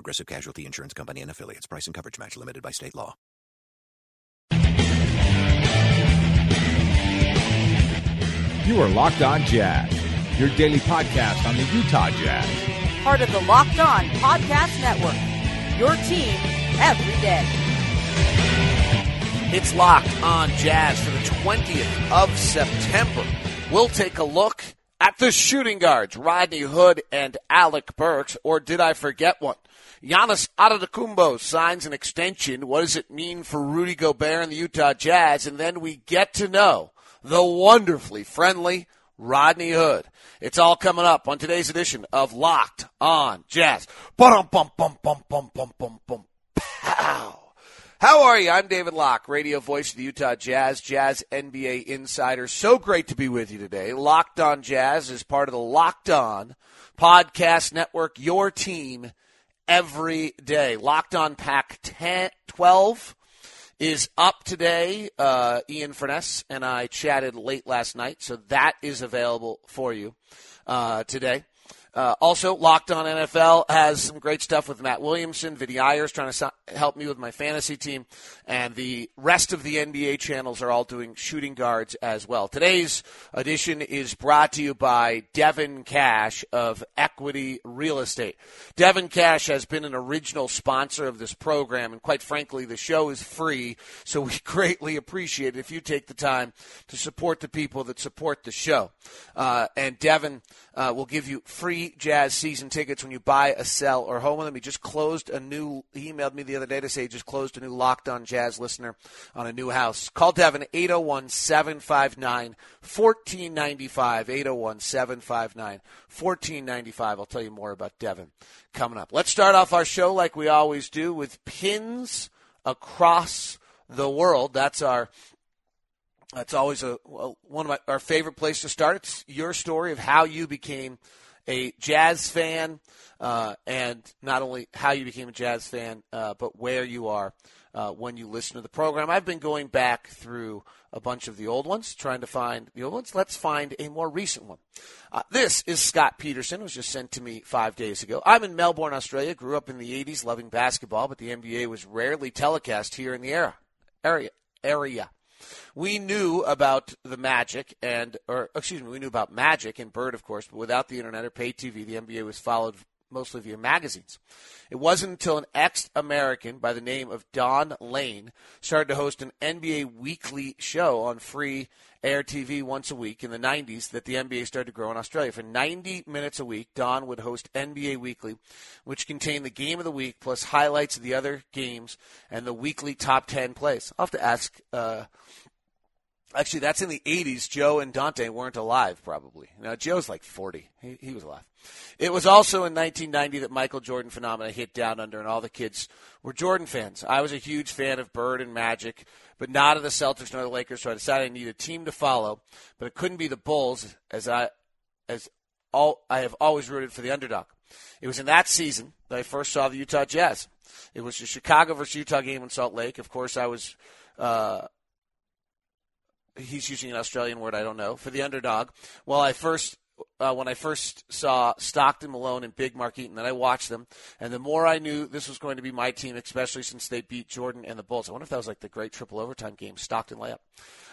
Progressive Casualty Insurance Company and affiliates. Price and coverage match limited by state law. You are Locked On Jazz, your daily podcast on the Utah Jazz. Part of the Locked On Podcast Network. Your team every day. It's Locked On Jazz for the 20th of September. We'll take a look at the shooting guards, Rodney Hood and Alec Burks, or did I forget one? Giannis Antetokounmpo signs an extension. What does it mean for Rudy Gobert and the Utah Jazz? And then we get to know the wonderfully friendly Rodney Hood. It's all coming up on today's edition of Locked On Jazz. Pow. How are you? I'm David Locke, radio voice of the Utah Jazz, Jazz NBA insider. So great to be with you today. Locked On Jazz is part of the Locked On Podcast Network, your team every day. Locked On Pack 10, 12 is up today. Uh, Ian Furness and I chatted late last night, so that is available for you uh, today. Uh, also, Locked On NFL has some great stuff with Matt Williamson. Vinny Iyer trying to so- help me with my fantasy team. And the rest of the NBA channels are all doing shooting guards as well. Today's edition is brought to you by Devin Cash of Equity Real Estate. Devin Cash has been an original sponsor of this program. And quite frankly, the show is free. So we greatly appreciate it if you take the time to support the people that support the show. Uh, and Devin uh, will give you free Jazz season tickets when you buy, a sell, or home with them. He just closed a new. He emailed me the other day to say he just closed a new Locked On Jazz listener on a new house. Call Devin 801-759 1495 801-759 1495. I'll tell you more about Devin coming up. Let's start off our show like we always do with pins across the world. That's our that's always a one of my, our favorite place to start. It's your story of how you became a jazz fan, uh, and not only how you became a jazz fan, uh, but where you are uh, when you listen to the program. I've been going back through a bunch of the old ones, trying to find the old ones. Let's find a more recent one. Uh, this is Scott Peterson. It was just sent to me five days ago. I'm in Melbourne, Australia. Grew up in the 80s, loving basketball, but the NBA was rarely telecast here in the era area area we knew about the Magic and, or excuse me, we knew about Magic and Bird, of course, but without the internet or pay TV, the NBA was followed mostly via magazines. It wasn't until an ex-American by the name of Don Lane started to host an NBA weekly show on free air TV once a week in the 90s that the NBA started to grow in Australia. For 90 minutes a week, Don would host NBA Weekly, which contained the game of the week plus highlights of the other games and the weekly top 10 plays. I'll have to ask uh, Actually, that's in the 80s. Joe and Dante weren't alive, probably. Now, Joe's like 40. He, he was alive. It was also in 1990 that Michael Jordan phenomena hit down under, and all the kids were Jordan fans. I was a huge fan of Bird and Magic, but not of the Celtics nor the Lakers, so I decided I needed a team to follow, but it couldn't be the Bulls, as I, as all, I have always rooted for the underdog. It was in that season that I first saw the Utah Jazz. It was the Chicago versus Utah game in Salt Lake. Of course, I was, uh, he's using an Australian word I don't know for the underdog. Well, I first uh, when I first saw Stockton, Malone, and Big Mark Eaton, then I watched them, and the more I knew this was going to be my team, especially since they beat Jordan and the Bulls. I wonder if that was like the great triple overtime game, Stockton layup.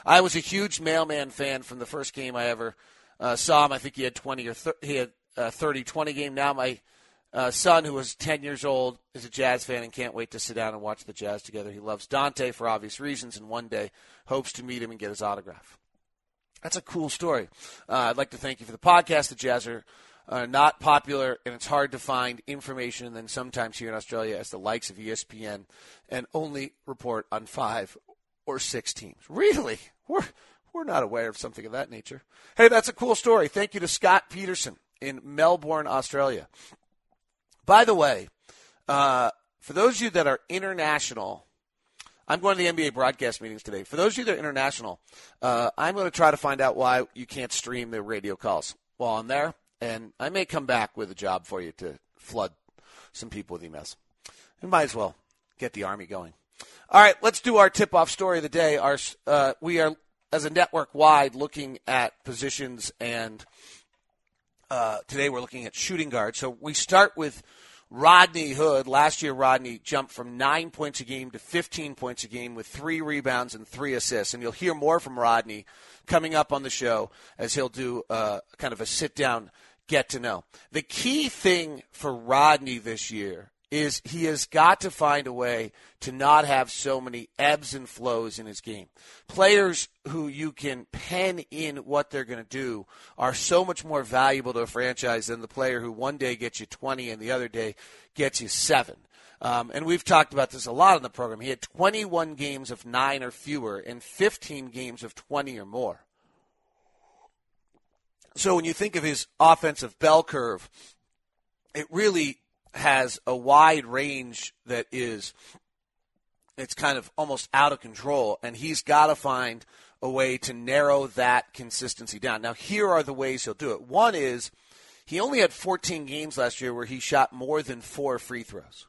I was a huge mailman fan from the first game I ever uh, saw him. I think he had 20 or th- he had a 30-20 game. Now my uh, son, who was 10 years old, is a Jazz fan and can't wait to sit down and watch the Jazz together. He loves Dante for obvious reasons, and one day hopes to meet him and get his autograph. That's a cool story. Uh, I'd like to thank you for the podcast. The Jazz are uh, not popular, and it's hard to find information. And then sometimes here in Australia, as the likes of ESPN, and only report on five or six teams. Really, we're we're not aware of something of that nature. Hey, that's a cool story. Thank you to Scott Peterson in Melbourne, Australia. By the way, uh, for those of you that are international I'm going to the NBA broadcast meetings today. For those of you that are international, uh, I'm going to try to find out why you can't stream the radio calls while I'm there, and I may come back with a job for you to flood some people with emails. We might as well get the army going. All right, let's do our tip-off story of the day. Our uh, we are as a network wide looking at positions, and uh, today we're looking at shooting guard. So we start with Rodney Hood. Last year, Rodney jumped from nine points a game to 15 points a game with three rebounds and three assists. And you'll hear more from Rodney coming up on the show as he'll do uh, kind of a sit down get to know. The key thing for Rodney this year is he has got to find a way to not have so many ebbs and flows in his game. Players who you can pen in what they're going to do are so much more valuable to a franchise than the player who one day gets you 20 and the other day gets you 7. Um, and we've talked about this a lot in the program. He had 21 games of 9 or fewer and 15 games of 20 or more. So when you think of his offensive bell curve, it really has a wide range that is it's kind of almost out of control and he's got to find a way to narrow that consistency down. Now here are the ways he'll do it. One is he only had 14 games last year where he shot more than 4 free throws.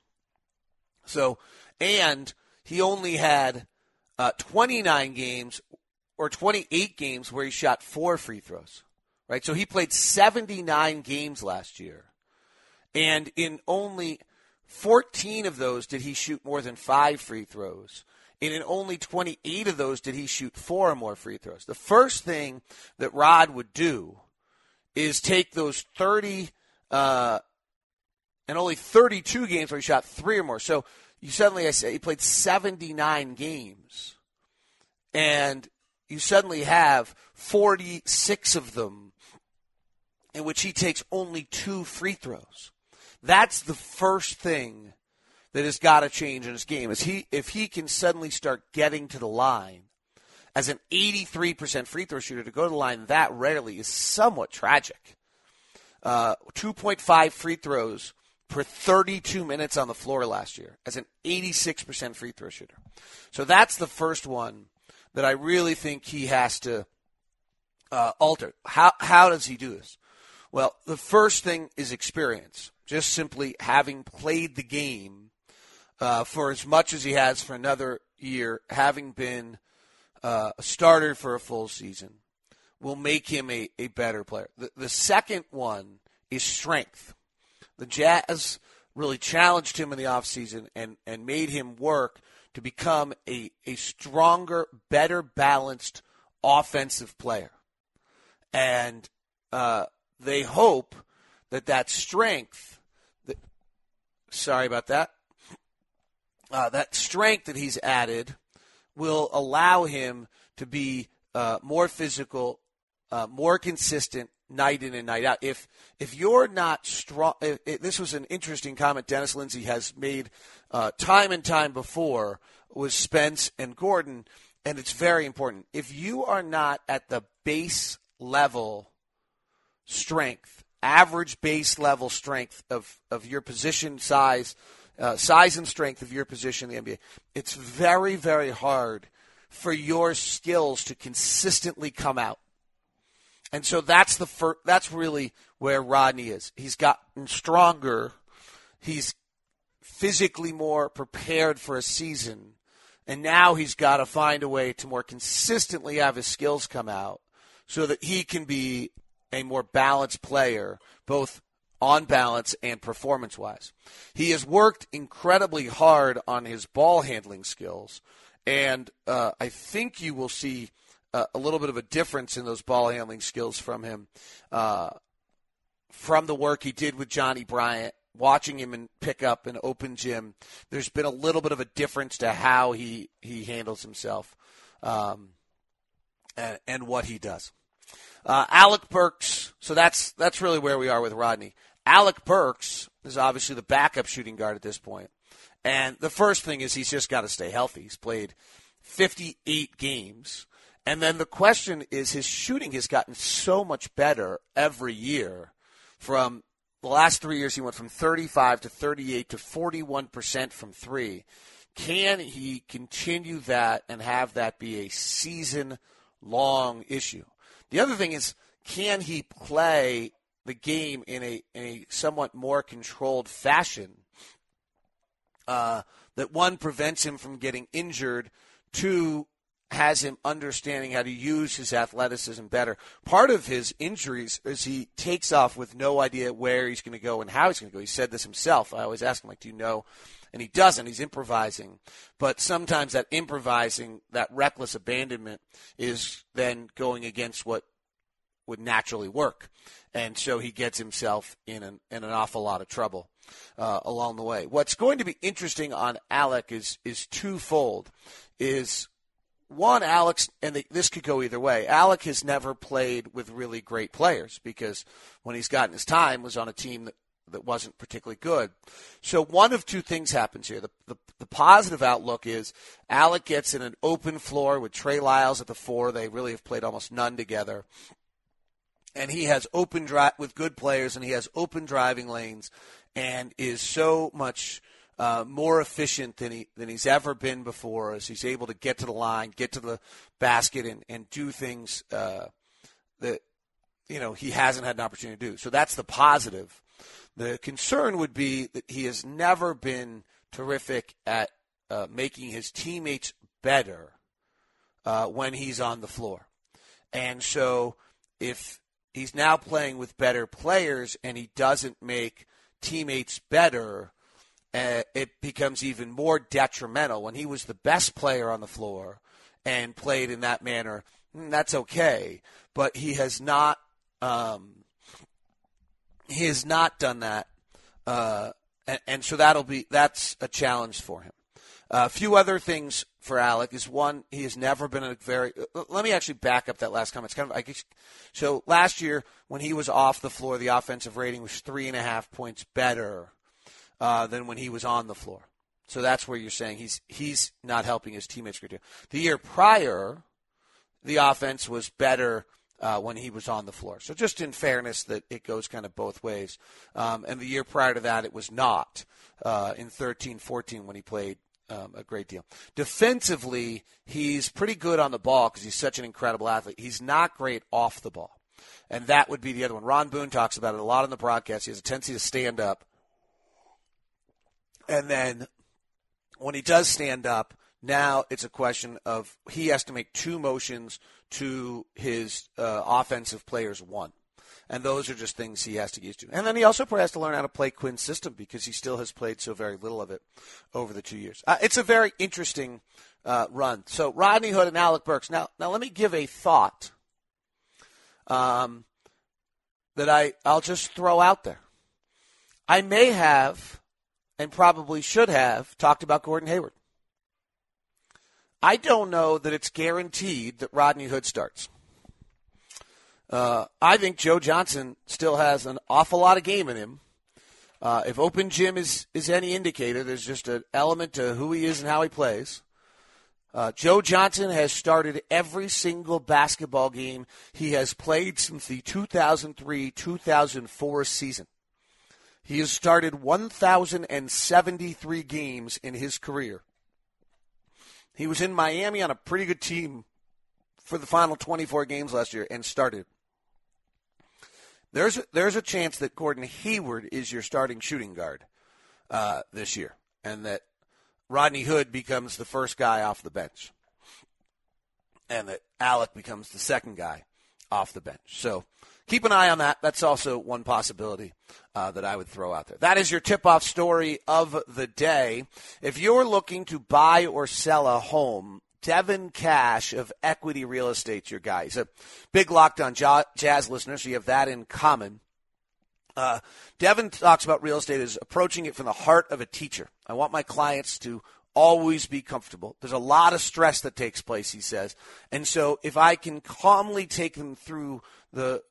So and he only had uh, 29 games or 28 games where he shot 4 free throws. Right? So he played 79 games last year and in only 14 of those did he shoot more than five free throws. And in only 28 of those did he shoot four or more free throws. The first thing that Rod would do is take those 30 uh, and only 32 games where he shot three or more. So you suddenly, I say, he played 79 games. And you suddenly have 46 of them in which he takes only two free throws. That's the first thing that has got to change in his game. Is he if he can suddenly start getting to the line as an 83% free throw shooter to go to the line that rarely is somewhat tragic. Uh, 2.5 free throws per 32 minutes on the floor last year as an 86% free throw shooter. So that's the first one that I really think he has to uh, alter. How how does he do this? Well, the first thing is experience just simply having played the game uh, for as much as he has for another year, having been uh, a starter for a full season, will make him a, a better player. The, the second one is strength. The Jazz really challenged him in the offseason and, and made him work to become a, a stronger, better balanced offensive player. And uh, they hope that that strength Sorry about that. Uh, that strength that he's added will allow him to be uh, more physical, uh, more consistent night in and night out. If if you're not strong, if, if, this was an interesting comment Dennis Lindsay has made uh, time and time before with Spence and Gordon, and it's very important. If you are not at the base level strength average base level strength of, of your position size, uh, size and strength of your position in the NBA, it's very, very hard for your skills to consistently come out. And so that's the fir- that's really where Rodney is. He's gotten stronger. He's physically more prepared for a season. And now he's got to find a way to more consistently have his skills come out so that he can be a more balanced player, both on balance and performance wise. He has worked incredibly hard on his ball handling skills, and uh, I think you will see uh, a little bit of a difference in those ball handling skills from him uh, from the work he did with Johnnie Bryant. Watching him in pickup and open gym, there's been a little bit of a difference to how he, he handles himself um, and, and what he does. Uh, Alec Burks. So that's that's really where we are with Rodney. Alec Burks is obviously the backup shooting guard at this point. And the first thing is he's just got to stay healthy. He's played 58 games. And then the question is his shooting has gotten so much better every year. From the last three years, he went from 35 to 38 to 41% from three. can he continue that and have that be a season long issue? The other thing is, can he play the game in a, in a somewhat more controlled fashion uh, that one prevents him from getting injured, two has him understanding how to use his athleticism better. Part of his injuries is he takes off with no idea where he's going to go and how he's going to go. He said this himself. I always ask him, like, do you know? And he doesn't. He's improvising. But sometimes that improvising, that reckless abandonment is then going against what would naturally work. And so he gets himself in an, in an awful lot of trouble uh, along the way. What's going to be interesting on Alec is, is twofold. Is one, Alex, and the, this could go either way. Alec has never played with really great players because when he's gotten his time was on a team that, that wasn't particularly good. So one of two things happens here. The, the, the positive outlook is Alec gets in an open floor with Trey Lyles at the four. They really have played almost none together. And he has open drive with good players, and he has open driving lanes, and is so much – uh, more efficient than he than he's ever been before, as he's able to get to the line, get to the basket, and and do things uh, that you know he hasn't had an opportunity to do. So that's the positive. The concern would be that he has never been terrific at uh, making his teammates better uh, when he's on the floor, and so if he's now playing with better players and he doesn't make teammates better uh, it becomes even more detrimental. When he was the best player on the floor and played in that manner, mm, that's okay. But he has not. Um, he has not done that, uh, and, and, so that'll be that's a challenge for him. Uh, a few other things for Alec is one he has never been a very. Let me actually back up that last comment. It's kind of I guess, so last year when he was off the floor, the offensive rating was three and a half points better uh, than when he was on the floor. So that's where you're saying he's he's not helping his teammates. The year prior, the offense was better uh, when he was on the floor. So just in fairness, that it goes kind of both ways. Um, and the year prior to that, it was not uh, in 13-14 when he played um, a great deal. Defensively, he's pretty good on the ball because he's such an incredible athlete. He's not great off the ball. And that would be the other one. Ron Boone talks about it a lot in the broadcast. He has a tendency to stand up and then when he does stand up, now it's a question of he has to make two motions to his uh, offensive players one. And those are just things he has to get used to. And then he also has to learn how to play Quin's system because he still has played so very little of it over the two years. Uh, it's a very interesting uh, run. So Rodney Hood and Alec Burks. Now, now let me give a thought um, that I I'll just throw out there. I may have and probably should have talked about Gordon Hayward. I don't know that it's guaranteed that Rodney Hood starts. Uh, I think Joe Johnson still has an awful lot of game in him. Uh, if open gym is, is any indicator, there's just an element to who he is and how he plays. Uh, Joe Johnson has started every single basketball game he has played since the 2003 2004 season. He has started 1,073 games in his career. He was in Miami on a pretty good team for the final 24 games last year and started. There's a, there's a chance that Gordon Hayward is your starting shooting guard uh, this year, and that Rodney Hood becomes the first guy off the bench, and that Alec becomes the second guy off the bench. So keep an eye on that. That's also one possibility uh, that I would throw out there. That is your tip off story of the day. If you're looking to buy or sell a home, Devin Cash of Equity Real Estate, your guy. He's a big Locked On Jazz listener, so you have that in common. Uh, Devin talks about real estate as approaching it from the heart of a teacher. I want my clients to always be comfortable. There's a lot of stress that takes place, he says. And so if I can calmly take them through the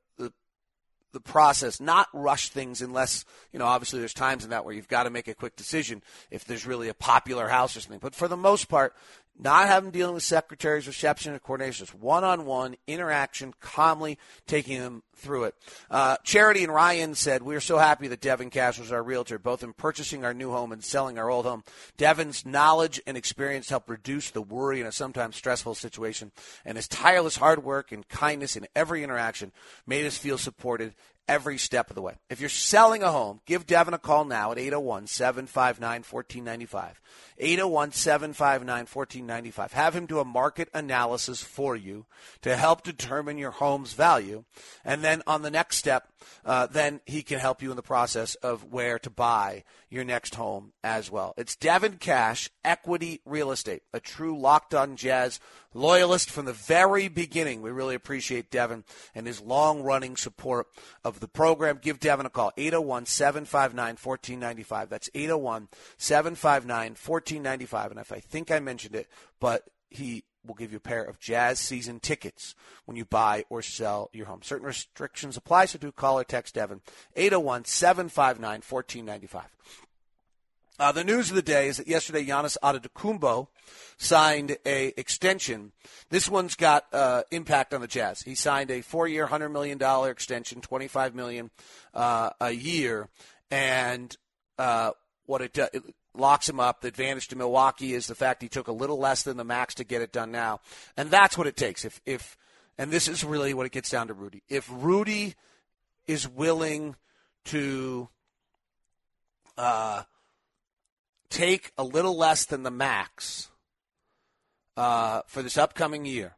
the process, not rush things unless, you know, obviously there's times in that where you've got to make a quick decision if there's really a popular house or something. But for the most part, not them dealing with secretaries, reception, and coordinators. One on one interaction, calmly taking them through it. Uh, Charity and Ryan said, We are so happy that Devin Cash was our realtor, both in purchasing our new home and selling our old home. Devin's knowledge and experience helped reduce the worry in a sometimes stressful situation, and his tireless hard work and kindness in every interaction made us feel supported every step of the way. If you're selling a home, give Devin a call now at 801 759 1495. 801 759 1495. Have him do a market analysis for you to help determine your home's value. And then on the next step, uh, then he can help you in the process of where to buy your next home as well. It's Devin Cash, Equity Real Estate, a true locked on jazz loyalist from the very beginning. We really appreciate Devin and his long running support of the program. Give Devin a call, 801 759 1495. That's 801 759 1495. And if I think I mentioned it, but he will give you a pair of Jazz season tickets when you buy or sell your home. Certain restrictions apply, so do call or text Devin, 801 759 1495. Uh, the news of the day is that yesterday Giannis Antetokounmpo signed a extension. This one's got uh, impact on the Jazz. He signed a four-year, hundred million dollar extension, twenty-five million uh, a year, and uh, what it, it locks him up. The advantage to Milwaukee is the fact he took a little less than the max to get it done now, and that's what it takes. If if and this is really what it gets down to, Rudy. If Rudy is willing to. Uh, take a little less than the max uh, for this upcoming year,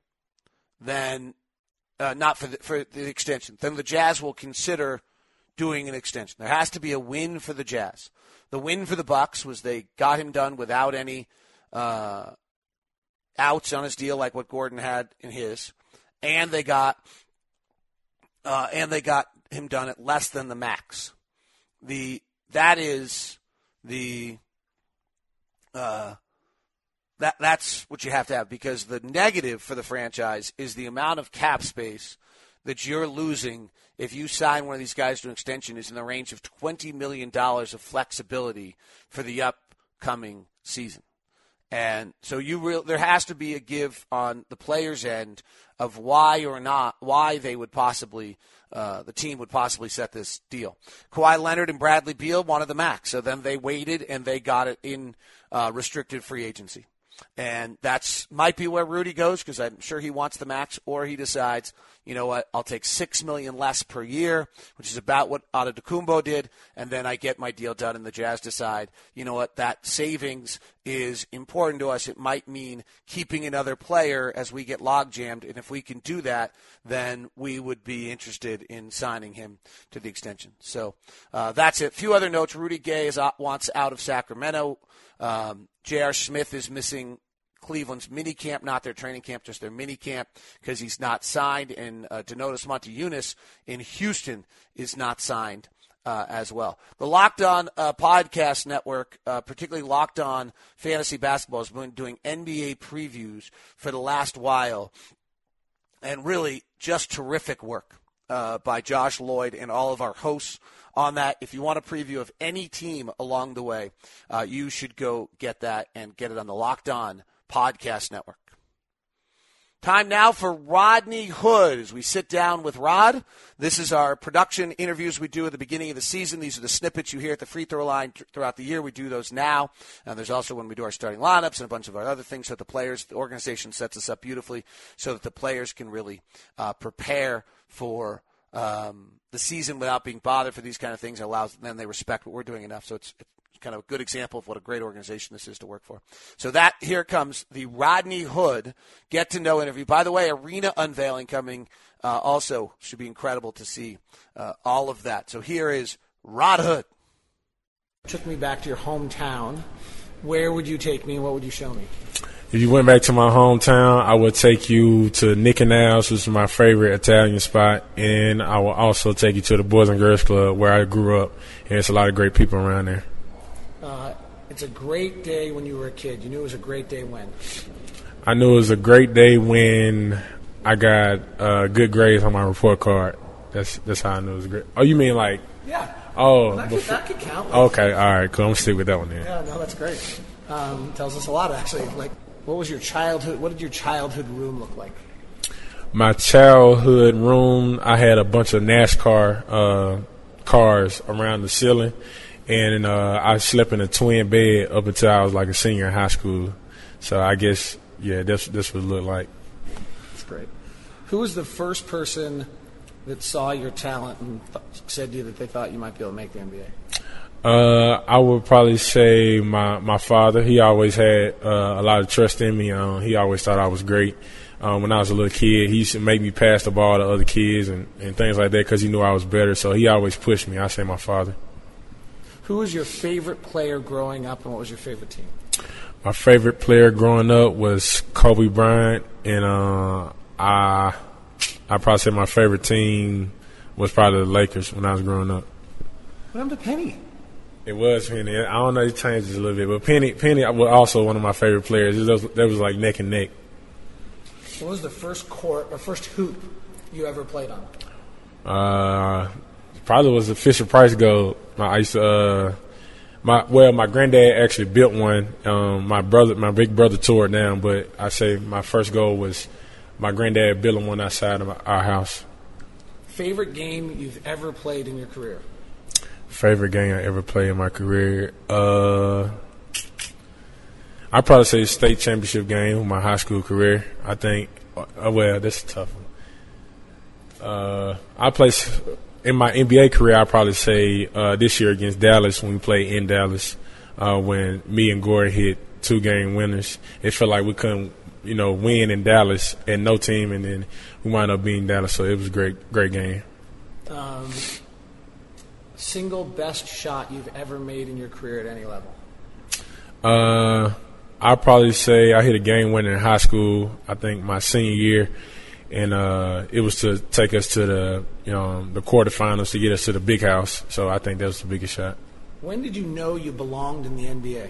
then uh, not for the, for the extension, then the Jazz will consider doing an extension. There has to be a win for the Jazz. The win for the Bucks was they got him done without any uh, outs on his deal, like what Gordon had in his, and they got uh, and they got him done at less than the max. The that is the uh, that that's what you have to have because the negative for the franchise is the amount of cap space that you're losing if you sign one of these guys to an extension is in the range of twenty million dollars of flexibility for the upcoming season. And so you real there has to be a give on the players' end of why or not why they would possibly uh, the team would possibly set this deal. Kawhi Leonard and Bradley Beal wanted the max, so then they waited and they got it in uh, restricted free agency. And that's might be where Rudy goes because I'm sure he wants the max, or he decides, you know what, I'll take six million less per year, which is about what Antetokounmpo did, and then I get my deal done, and the Jazz decide, you know what, that savings is important to us. It might mean keeping another player as we get log jammed, and if we can do that, then we would be interested in signing him to the extension. So uh, that's it. A few other notes. Rudy Gay is, wants out of Sacramento. Um, J.R. Smith is missing Cleveland's mini camp, not their training camp, just their mini camp, because he's not signed. And uh, Donatas Motiejunas in Houston is not signed. Uh, as well. The Locked On uh, Podcast Network, uh, particularly Locked On Fantasy Basketball, has been doing NBA previews for the last while, and really just terrific work uh, by Josh Lloyd and all of our hosts on that. If you want a preview of any team along the way, uh, you should go get that and get it on the Locked On Podcast Network. Time now for Rodney Hood as we sit down with Rod. This is our production interviews we do at the beginning of the season. These are the snippets you hear at the free throw line throughout the year. We do those now. And there's also when we do our starting lineups and a bunch of our other things so that the players, the organization sets us up beautifully so that the players can really uh, prepare for um, the season without being bothered for these kind of things. It allows then they respect what we're doing enough. So it's kind of a good example of what a great organization this is to work for. So that here comes the Rodney Hood get to know interview. By the way, arena unveiling coming uh, also should be incredible to see uh, all of that. So here is Rod Hood. Took me back to your hometown. Where would you take me and what would you show me? If you went back to my hometown, I would take you to Nick and Al's, which is my favorite Italian spot, and I will also take you to the Boys and Girls Club where I grew up. And there's a lot of great people around there. Uh, it's a great day when you were a kid. You knew it was a great day when? I knew it was a great day when I got uh, good grades on my report card. That's that's how I knew it was great. Oh, you mean like? Yeah. Oh, that could, that could count. Okay, all right, cool. I'm gonna stick with that one then. Yeah, no, that's great. Um, tells us a lot actually. Like What was your childhood? What did your childhood room look like? My childhood room, I had a bunch of NASCAR uh, cars around the ceiling, and uh, I slept in a twin bed up until I was like a senior in high school. So I guess, yeah, this this would look like. That's great. Who was the first person that saw your talent and th- said to you that they thought you might be able to make the NBA? Uh, I would probably say my my father. He always had uh, a lot of trust in me. Um, he always thought I was great. Um, when I was a little kid, he used to make me pass the ball to other kids and, and things like that because he knew I was better. So he always pushed me. I say my father. Who was your favorite player growing up, and what was your favorite team? My favorite player growing up was Kobe Bryant, and uh, I I probably say my favorite team was probably the Lakers when I was growing up. What happened to Penny? It was Penny. I don't know. He changed a little bit, but Penny Penny was also one of my favorite players. It was, that was like neck and neck. What was the first court or first hoop you ever played on? Uh, probably was the Fisher Price goal. My I used to, uh, my well, my granddad actually built one. Um, my brother, my big brother, tore it down. But I say my first goal was my granddad building one outside of our house. Favorite game you've ever played in your career? Favorite game I ever played in my career? Uh, I'd probably say state championship game my high school career. I think. Uh, well, that's a tough one. Uh, I played in my NBA career. I probably say uh, this year against Dallas when we played in Dallas. Uh, when me and Gore hit two game winners, it felt like we couldn't, you know, win in Dallas and no team, and then we wound up beating Dallas. So it was a great, great game. Um, single best shot you've ever made in your career at any level? Uh, I'd probably say I hit a game winner in high school. I think my senior year, and uh, it was to take us to the you know the quarterfinals to get us to the big house. So I think that was the biggest shot. When did you know you belonged in the NBA?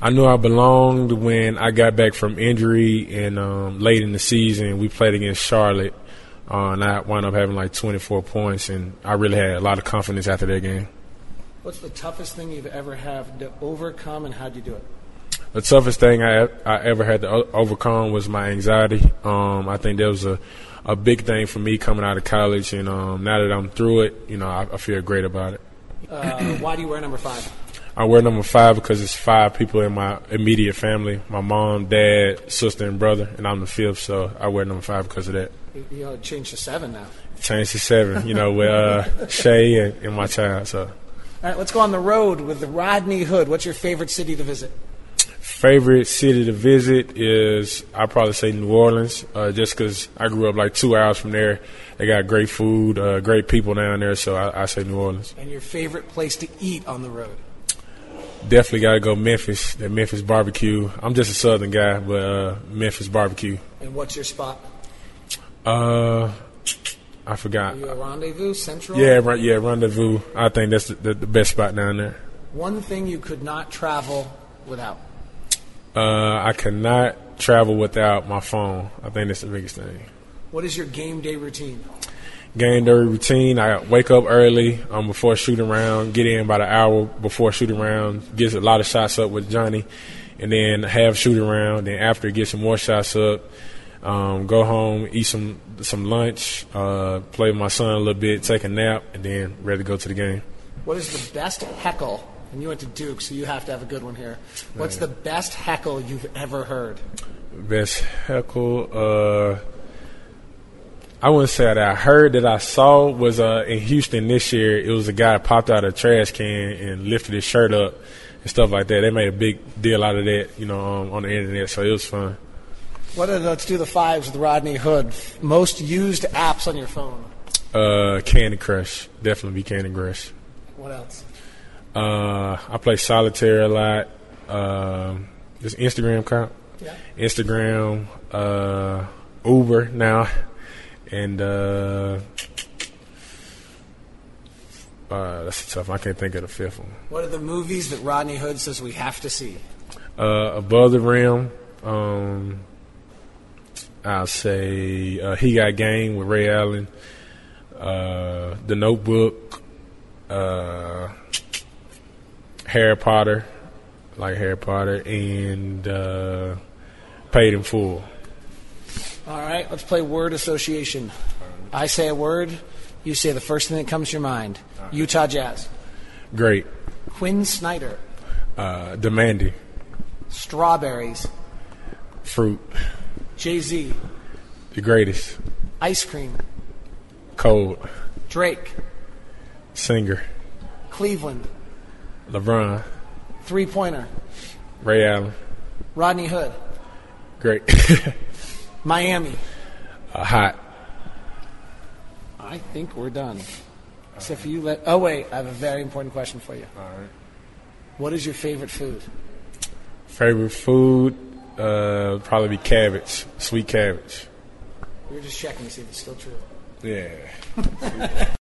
I knew I belonged when I got back from injury and um, late in the season we played against Charlotte, uh, and I wound up having like 24 points, and I really had a lot of confidence after that game. What's the toughest thing you've ever had to overcome, and how'd you do it? The toughest thing I, I ever had to overcome was my anxiety. Um, I think that was a, a big thing for me coming out of college, and um, now that I'm through it, you know, I, I feel great about it. Uh, why do you wear number five? I wear number five because it's five people in my immediate family: my mom, dad, sister, and brother, and I'm the fifth. So I wear number five because of that. You, you know, change to seven now. Changed to seven, you know, with uh, Shay and, and my child. So All right, let's go on the road with Rodney Hood. What's your favorite city to visit? Favorite city to visit is I probably say New Orleans, uh, just because I grew up like two hours from there. They got great food, uh, great people down there, so I, I say New Orleans. And your favorite place to eat on the road? Definitely got to go Memphis. That Memphis barbecue. I'm just a Southern guy, but uh, Memphis barbecue. And what's your spot? Uh, I forgot. Are you a rendezvous central? Yeah, right. Yeah, rendezvous. I think that's the, the, the best spot down there. One thing you could not travel without. Uh, I cannot travel without my phone. I think that's the biggest thing. What is your game day routine? Game day routine. I wake up early um, before shooting around. Get in about an hour before shooting around. Get a lot of shots up with Johnny, and then have shooting around. Then after, get some more shots up. Um, go home, eat some some lunch, uh, play with my son a little bit, take a nap, and then ready to go to the game. What is the best heckle? And you went to Duke, so you have to have a good one here. What's the best heckle you've ever heard? Best heckle. Uh, I wouldn't say that I heard that I saw was uh, in Houston this year. It was a guy popped out a trash can and lifted his shirt up and stuff like that. They made a big deal out of that, you know, um, on the internet. So it was fun. What are, let's do the fives with Rodney Hood. Most used apps on your phone. Uh, Candy Crush, definitely be Candy Crush. What else? Uh, I play solitaire a lot. Um, this Instagram count. Yeah. Instagram, uh, Uber now, and uh, uh, that's tough. I can't think of the fifth one. What are the movies that Rodney Hood says we have to see? Uh, Above the Rim. Um, I'll say uh, He Got Game with Ray Allen. Uh, the Notebook. Uh, Harry Potter, like Harry Potter, and uh, paid in full. All right, let's play word association. I say a word, you say the first thing that comes to your mind. Utah Jazz. Great. Quin Snyder. Uh, demanding. Strawberries. Fruit. Jay Z. The greatest. Ice cream. Cold. Drake. Singer. Cleveland. LeBron. Three pointer. Ray Allen. Rodney Hood. Great. Miami. uh, hot. I think we're done. Except for you let. Oh, wait, I have a very important question for you. All right. What is your favorite food? Favorite food? Uh, probably be cabbage. Sweet cabbage. We were just checking to see if it's still true. Yeah.